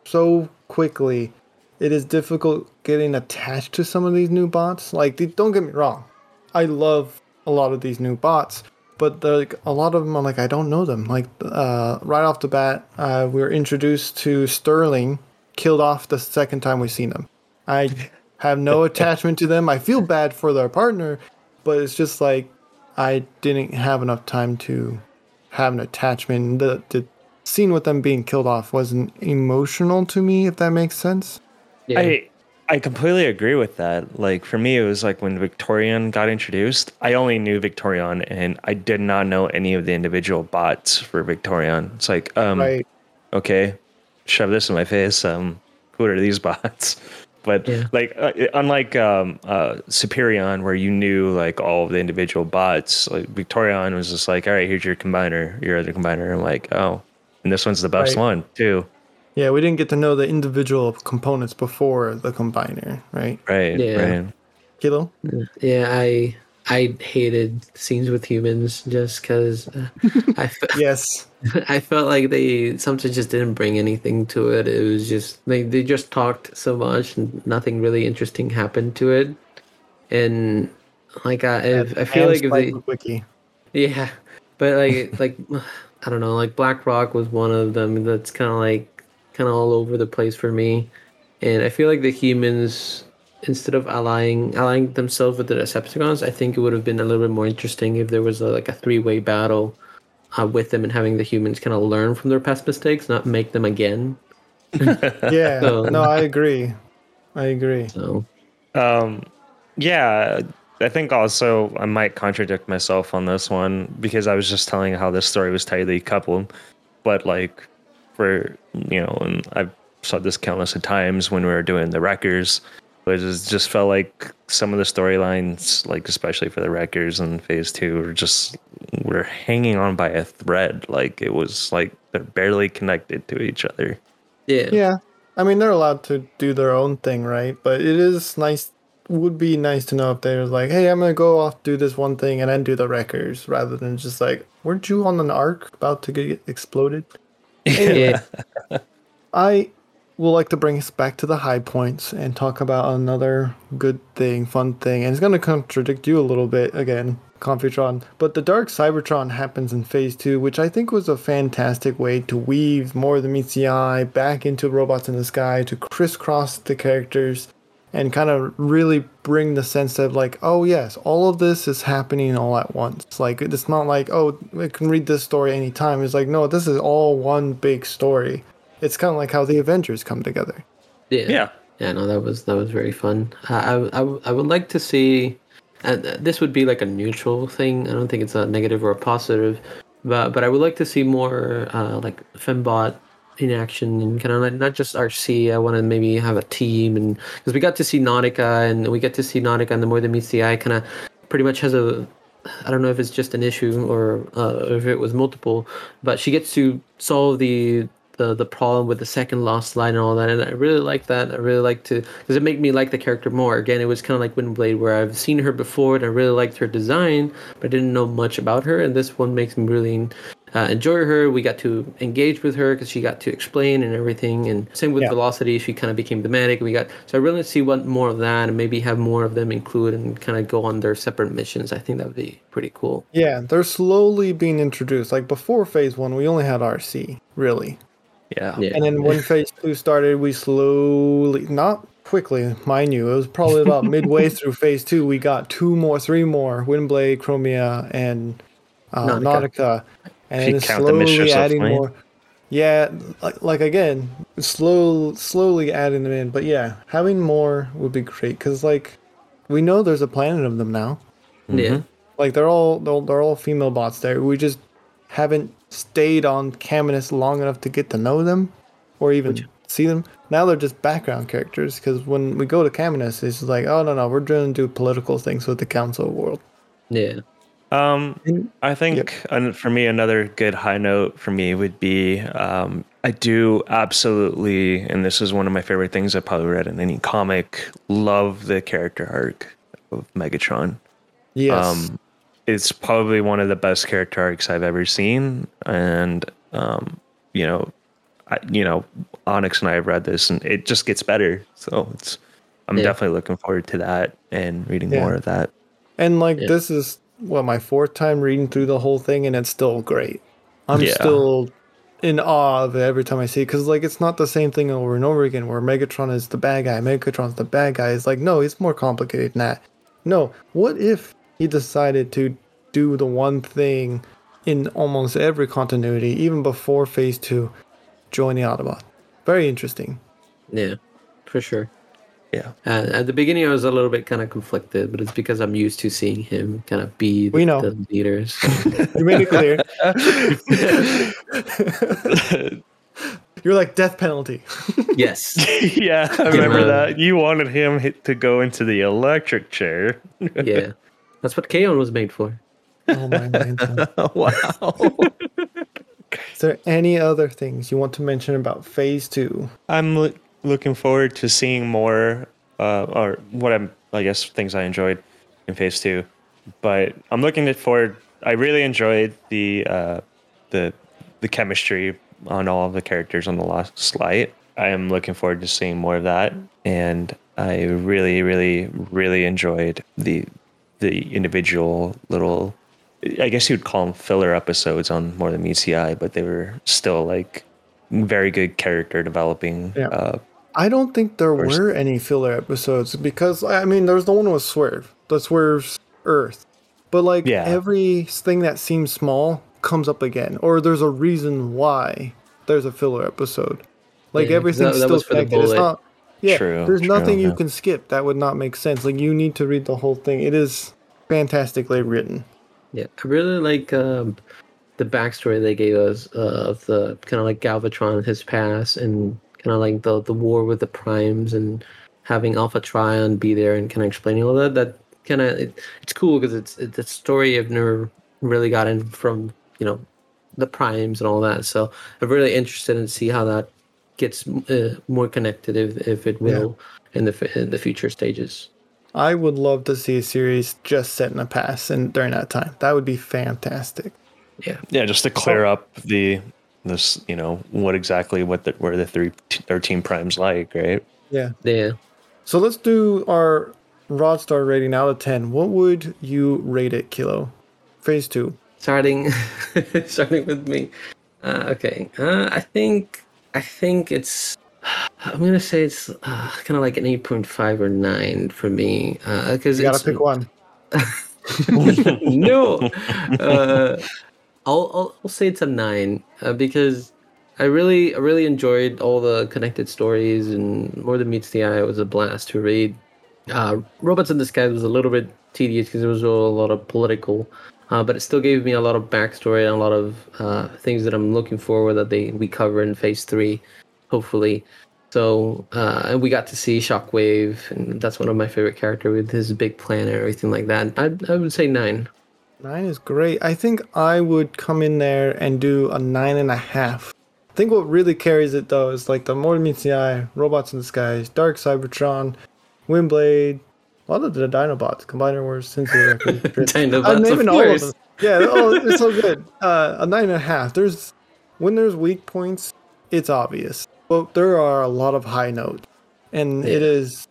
so quickly. It is difficult getting attached to some of these new bots. Like, don't get me wrong, I love a lot of these new bots, but the, like a lot of them are like I don't know them. Like uh, right off the bat, uh, we were introduced to Sterling, killed off the second time we've seen him. I have no attachment to them. I feel bad for their partner, but it's just like I didn't have enough time to have an attachment. The the scene with them being killed off wasn't emotional to me, if that makes sense. Yeah. I I completely agree with that. Like for me, it was like when Victorion got introduced. I only knew Victorion, and I did not know any of the individual bots for Victorion. It's like, um, Right. okay, shove this in my face. Um, who are these bots? But Yeah. like, uh, unlike um, uh, Superion, where you knew like all of the individual bots, like Victorion was just like, all right, here's your combiner, your other combiner. I'm like, oh, and this one's the best Right. one too. Yeah, we didn't get to know the individual components before the combiner, right? Right, Yeah. right. Kilo? Yeah, I I hated scenes with humans just because uh, I fe- Yes. I felt like they sometimes just didn't bring anything to it. It was just they they just talked so much and nothing really interesting happened to it. And like I if, I feel And like if they Wiki. yeah, but like like I don't know like Black Rock was one of them that's kind of like kind of all over the place for me, and I feel like the humans instead of allying allying themselves with the Decepticons, I think it would have been a little bit more interesting if there was a, like a three way battle uh, with them and having the humans kind of learn from their past mistakes, not make them again. Yeah. So- no, I agree. I agree. So Um, yeah, I think also I might contradict myself on this one because I was just telling how this story was tightly coupled, but like for you know, and I've said this countless of times when we were doing the Wreckers, but it just just felt like some of the storylines, like especially for the Wreckers and Phase Two, were just were hanging on by a thread. Like it was like they're barely connected to each other. yeah, Yeah. I mean, they're allowed to do their own thing, right? But it is nice, would be nice to know if they're like, hey, I'm going to go off, do this one thing, and then do the wreckers, rather than just like, weren't you on an arc about to get exploded? Yeah. I would like to bring us back to the high points and talk about another good thing, fun thing. And it's going to contradict you a little bit again, Computron. But the Dark Cybertron happens in Phase 2, which I think was a fantastic way to weave more of the meets the eye back into Robots in Disguise, to crisscross the characters and kind of really bring the sense of like, oh yes, all of this is happening all at once. Like it's not like, oh, we can read this story anytime. It's like, no, this is all one big story. It's kind of like how the Avengers come together. Yeah. Yeah. Yeah, no, that was that was very fun. I I, I would like to see, uh, this would be like a neutral thing. I don't think it's a negative or a positive, but but I would like to see more uh, like Fembot in action and kind of not just Arcee. I want to maybe have a team and because we got to see Nautica and we get to see Nautica and the more than meets the eye kind of pretty much has a I don't know if it's just an issue or uh, if it was multiple, but she gets to solve the the the problem with the second lost line and all that, and I really like that. I really like to because it made me like the character more. Again, it was kind of like Windblade, where I've seen her before and I really liked her design, but I didn't know much about her, and this one makes me really uh, enjoy her. We got to engage with her because she got to explain and everything. And same with Yeah. Velocity, she kind of became thematic. We got so I really see what more of that, and maybe have more of them include and kind of go on their separate missions. I think that would be pretty cool. Yeah, they're slowly being introduced. Like before phase one, we only had Arcee, really. Yeah. Yeah, And then when phase two started, we slowly, not quickly, mind you, it was probably about midway through phase two, we got two more, three more Windblade, Chromia, and uh, Nautica. Nautica. And you then count the slowly Mistress adding Flame. more. Yeah, like, like again, slow, slowly adding them in. But yeah, having more would be great because like we know there's a planet of them now. yeah. Mm-hmm. Like they're all they're, they're all female bots there. We just haven't stayed on Caminus long enough to get to know them or even see them. Now they're just background characters because when we go to Caminus, it's like, oh no no, we're trying to do political things with the Council world. yeah. Um, I think an for me another good high note for me would be um, I do absolutely, and this is one of my favorite things I've probably read in any comic. Love the character arc of Megatron. Yes. Um, it's probably one of the best character arcs I've ever seen, and um, you know, I, you know, Onyx and I have read this, and it just gets better. So it's, I'm Yeah. definitely looking forward to that and reading Yeah. more of that. And like Yeah. this is what my fourth time reading through the whole thing, and it's still great. I'm Yeah. still in awe of it every time I see it because like it's not the same thing over and over again where Megatron is the bad guy, Megatron's the bad guy. It's like no, it's more complicated than that. No, what if he decided to do the one thing in almost every continuity, even before Phase Two, join the Autobot? Very interesting. Yeah, for sure. Yeah. Uh, at the beginning, I was a little bit kind of conflicted, but it's because I'm used to seeing him kind of be the, We know. the leader. So. You made it clear. You're like death penalty. yes. yeah, I remember uh, that. You wanted him hit- to go into the electric chair. Yeah. That's what Kaon was made for. Oh my man. wow. Is there any other things you want to mention about Phase Two? I'm loo- looking forward to seeing more, uh, or what I'm, I guess, things I enjoyed in Phase Two. But I'm looking forward. I really enjoyed the uh, the the chemistry on all of the characters on the Lost Light. I am looking forward to seeing more of that, and I really, really, really enjoyed the the individual little. I guess you'd call them filler episodes on More Than Meets the Eye, but they were still like very good character developing. Yeah. Uh, I don't think there First- were any filler episodes because I mean, there's the one with Swerve. The Swerve's Earth, but like Yeah. everything that seems small comes up again, or there's a reason why there's a filler episode. Like Yeah, everything's that- that still connected. It's not. Yeah, True, there's true, nothing you can skip. That would not make sense. Like you need to read the whole thing. It is fantastically written. Yeah. I really like um, the backstory they gave us uh, of the kind of like Galvatron, and his past, and kind of like the, the war with the primes and having Alpha Trion be there and kind of explaining all that. That kind of it, it's cool because it's it's a story I've never really gotten from you know the primes and all that. So I'm really interested in see how that gets uh, more connected if if it will in the in the future stages. I would love to see a series just set in the past and during that time. That would be fantastic. Yeah. yeah, just to clear up the this, you know, what exactly what the where the three thirteen primes like, right? Yeah. Yeah. So let's do our Rod Star rating out of 10. What would you rate it, Kilo? Phase 2. starting starting with me uh, okay uh, i think i think it's i'm gonna say it's uh, kind of like an 8.5 or 9 for me because You gotta it's pick one. no uh, I'll, I'll i'll say it's a 9 uh, because i really i really enjoyed all the connected stories and more than meets the eye it was a blast to read uh, robots in disguise was a little bit tedious because it was all a lot of political uh, but it still gave me a lot of backstory and a lot of uh, things that I'm looking forward that they we cover in Phase Three, hopefully. So uh, and we got to see Shockwave, and that's one of my favorite character with his big plan and everything like that. I I would say nine. Nine is great. I think I would come in there and do a nine and a half. I think what really carries it though is like the More Meets the Eye, Robots in Disguise, Dark Cybertron, Windblade, a lot of the Dinobots, Combiner Wars, Sensei Record. Dinobots, I'm naming all of them. Yeah, oh, it's so good. Uh, a nine and a half. There's when there's weak points, it's obvious, but there are a lot of high notes, and it Yeah. is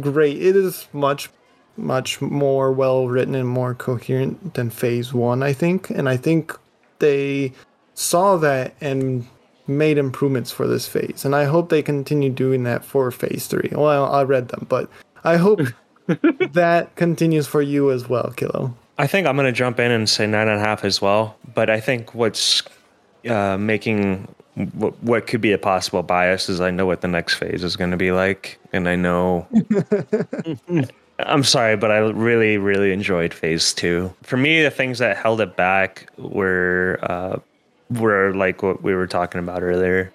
great. It is much, much more well written and more coherent than Phase One, I think. And I think they saw that and made improvements for this phase, and I hope they continue doing that for Phase Three. Well, I read them, but I hope that continues for you as well, Kilo. I think I'm going to jump in and say nine and a half as well. But I think what's uh, making what, what could be a possible bias is I know what the next phase is going to be like, and I know. I'm sorry, but I really, really enjoyed phase two. For me, the things that held it back were uh, were like what we were talking about earlier,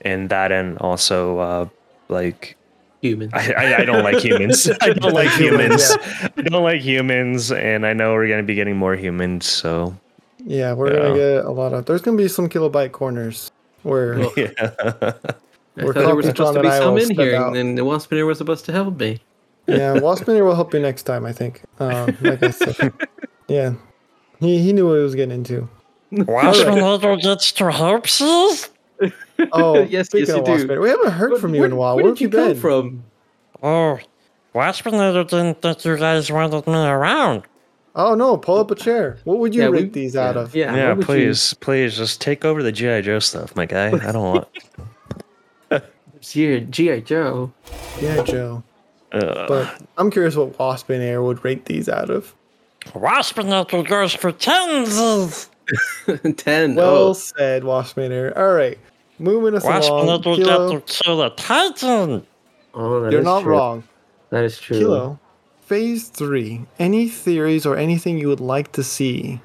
and that, and also uh, like humans. I, I, I don't like humans. I don't like Humans, humans. I don't like humans, and I know we're gonna be getting more humans. So Yeah, we're gonna get a lot of. There's gonna be some kilobyte corners where yeah, I thought there was supposed to be some in here, out. and the Waspinator was supposed to help me. Yeah, Waspinator will help you next time. I think. Um, like I said, yeah, he he knew what he was getting into. Waspinator gets to hoaxes. Oh, Yes, yes, you do. Waspinator, we haven't heard But from you where, in a while. Where Where, did you you come been? from? Oh, Waspinator didn't think you guys wanted me around. Oh no, pull up a chair. What would you Yeah, rate we- these yeah, out of? Yeah, Yeah, what would please, please, just take over the GI Joe stuff, my guy. I don't want. You, G.I. Joe. Yeah, Joe. Uh, But I'm curious what Waspinator would rate these out of. Waspinator goes for tens. 10. Well oh, said, air. All right, moving us along. Waspinator Kilo, got to kill a titan. oh that you're not true. wrong. That is true. Kilo, Phase three. Any theories or anything you would like to see?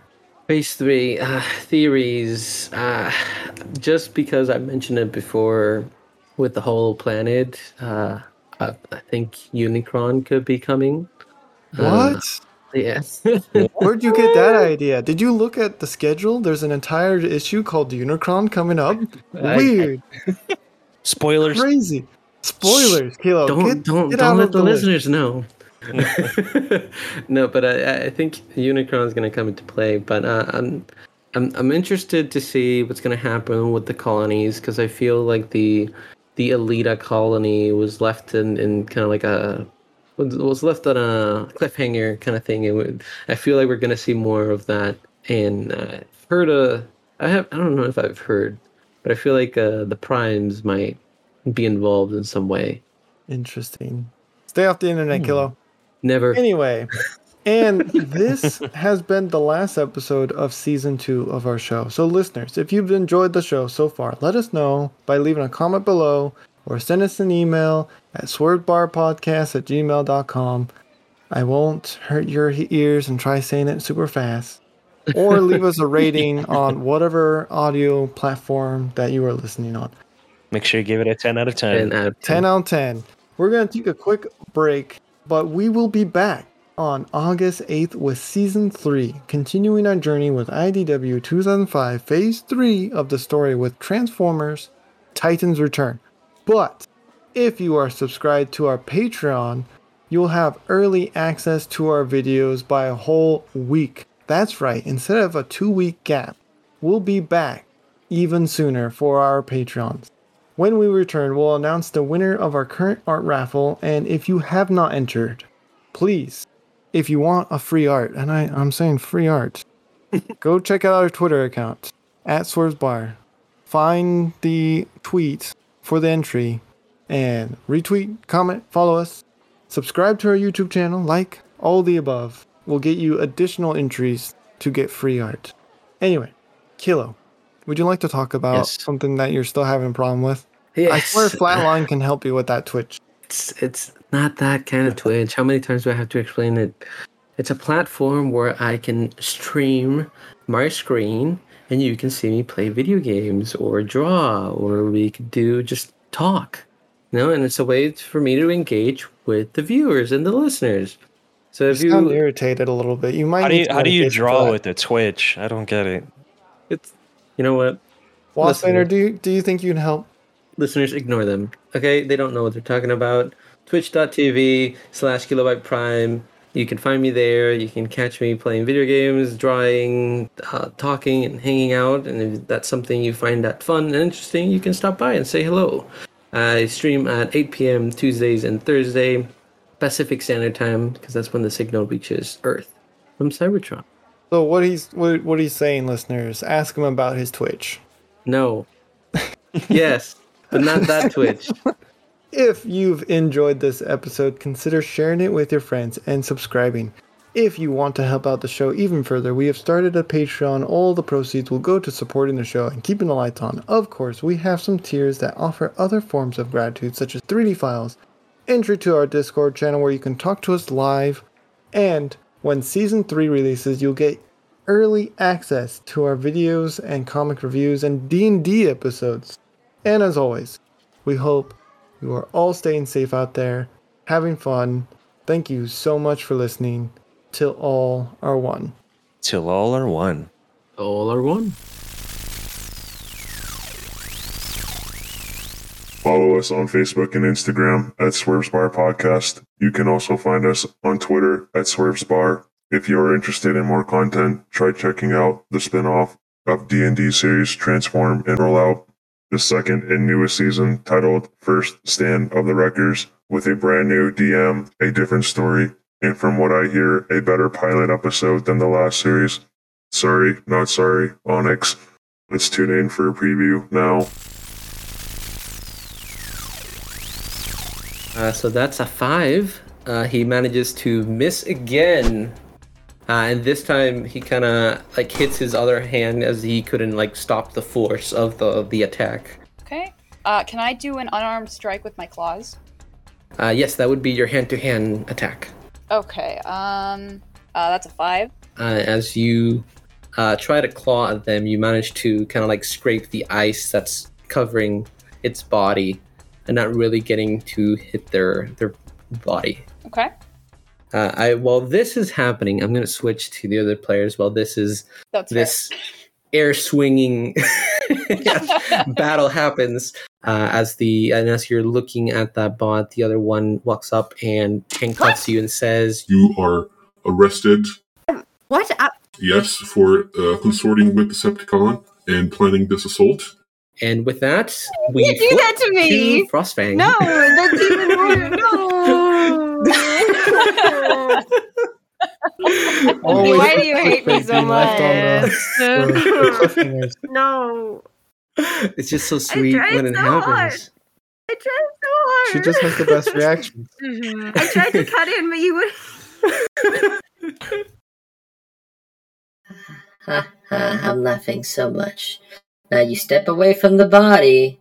Phase three uh, theories. Uh, just because I mentioned it before with the whole planet, uh, I, I think Unicron could be coming. Uh, What? yeah. Where'd you get that idea? Did you look at the schedule? There's an entire issue called Unicron coming up. Weird, Spoilers. crazy. Spoilers, Kilo. don't get, don't get don't let of the the list. listeners know. no, but I, I think Unicron is going to come into play. But uh, I'm I'm I'm interested to see what's going to happen with the colonies because I feel like the the Elita colony was left in, in kind of like a was left on a cliffhanger kind of thing. It would, I feel like we're going to see more of that. And uh, I've heard a I have I don't know if I've heard, but I feel like uh, the Primes might be involved in some way. Interesting. Stay off the internet, Kilo. Never. Anyway, and this has been the last episode of season two of our show. So, listeners, if you've enjoyed the show so far, let us know by leaving a comment below or send us an email at swervebarpodcast at gmail.com. I won't hurt your ears and try saying it super fast. Or leave us a rating on whatever audio platform that you are listening on. Make sure you give it a 10 out of 10. And out of 10 out of 10. We're going to take a quick break, but we will be back on August 8th with Season 3, continuing our journey with IDW 2005 Phase 3 of the story with Transformers Titans Return. But if you are subscribed to our Patreon, you'll have early access to our videos by a whole week. That's right, instead of a two week gap, we'll be back even sooner for our Patreons. When we return, we'll announce the winner of our current art raffle, and if you have not entered, please, if you want a free art, and I, I'm saying free art, go check out our Twitter account at SwerveBar. Find the tweet for the entry and retweet, comment, follow us, subscribe to our YouTube channel, like all the above. Will get you additional entries to get free art. Anyway, Kilo, would you like to talk about Yes. something that you're still having a problem with? Yes. I swear Flatline can help you with that Twitch. It's it's not that kind of Twitch. How many times do I have to explain it? It's a platform where I can stream my screen and you can see me play video games or draw or we could do just talk. You know, and it's a way for me to engage with the viewers and the listeners. So if You sound you irritated a little bit. You might. How do you how do you draw with the Twitch? I don't get it. it's you know what? Waspinator, Listen. do you do you think you can help? Listeners ignore them okay? They don't know what they're talking about. Twitch.tv slash kilobyte prime. You can find me there. You can catch me playing video games drawing uh, talking and hanging out. And if that's something you find that fun and interesting you can stop by and say hello. I stream at 8 p.m tuesdays and thursday pacific standard time because that's when the signal reaches earth from cybertron. So what he's what, what he's saying, listeners, ask him about his Twitch. no. Yes but not that twitch If you've enjoyed this episode, consider sharing it with your friends and subscribing. If you want to help out the show even further, we have started a Patreon. All the proceeds will go to supporting the show and keeping the lights on. Of course, we have some tiers that offer other forms of gratitude, such as 3D files, entry to our Discord channel where you can talk to us live, and when season 3 releases, you'll get early access to our videos and comic reviews and D&D episodes. And as always, we hope you are all staying safe out there, having fun. Thank you so much for listening. Till all are one. Till all are one. all are one Follow us on Facebook and Instagram at Swerves Bar Podcast. You can also find us on Twitter at Swerves Bar. If you are interested in more content, try checking out the spin-off of D&D series Transform and Rollout, the second and newest season titled First Stand of the Wreckers, with a brand new DM, a different story, and from what I hear, a better pilot episode than the last series. Sorry, not sorry, Onyx. Let's tune in for a preview now. Uh, so that's a five. Uh, he manages to miss again, uh, and this time he kind of like hits his other hand as he couldn't like stop the force of the the attack. Okay. Uh, can I do an unarmed strike with my claws? Uh, yes, that would be your hand to hand attack. Okay. Um. Uh, that's a five. Uh, as you uh, try to claw at them, you manage to kind of like scrape the ice that's covering its body, and not really getting to hit their their body. Okay. Uh, I while this is happening, I'm gonna switch to the other players. While this is That's this air swinging battle happens uh, as the and as you're looking at that bot the other one walks up and handcuffs you and says You are arrested, What? I, yes, for uh, consorting with Decepticon and planning this assault. and with that we you do that to me. frostfang No, that's even worse. No. Always Why do you hate me so much? the- the no. it's just so sweet when it so hard. happens I tried so hard. She just has the best reaction. Mm-hmm. I tried to cut in, but you would. Ha ha, I'm laughing so much. Now you step away from the body,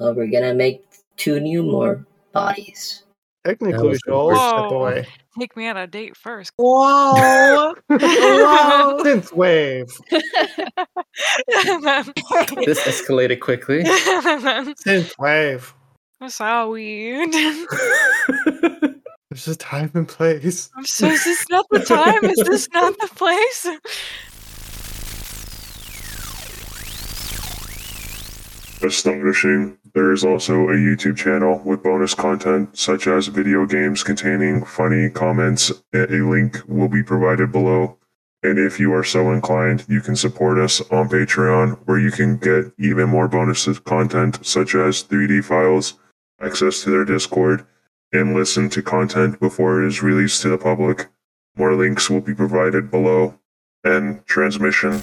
or we're gonna make two new more bodies. Technically, That we was should all step away. Take me on a date first. Whoa. Whoa. Synth wave. this escalated quickly Synth wave. That's how weird. There's just time and place. I'm so is this not the time? Is this not the place? Astonishing. There is also a YouTube channel with bonus content such as video games containing funny comments. A link will be provided below. And if you are so inclined, you can support us on Patreon where you can get even more bonus content such as 3D files, access to their Discord, and listen to content before it is released to the public. More links will be provided below. And transmission.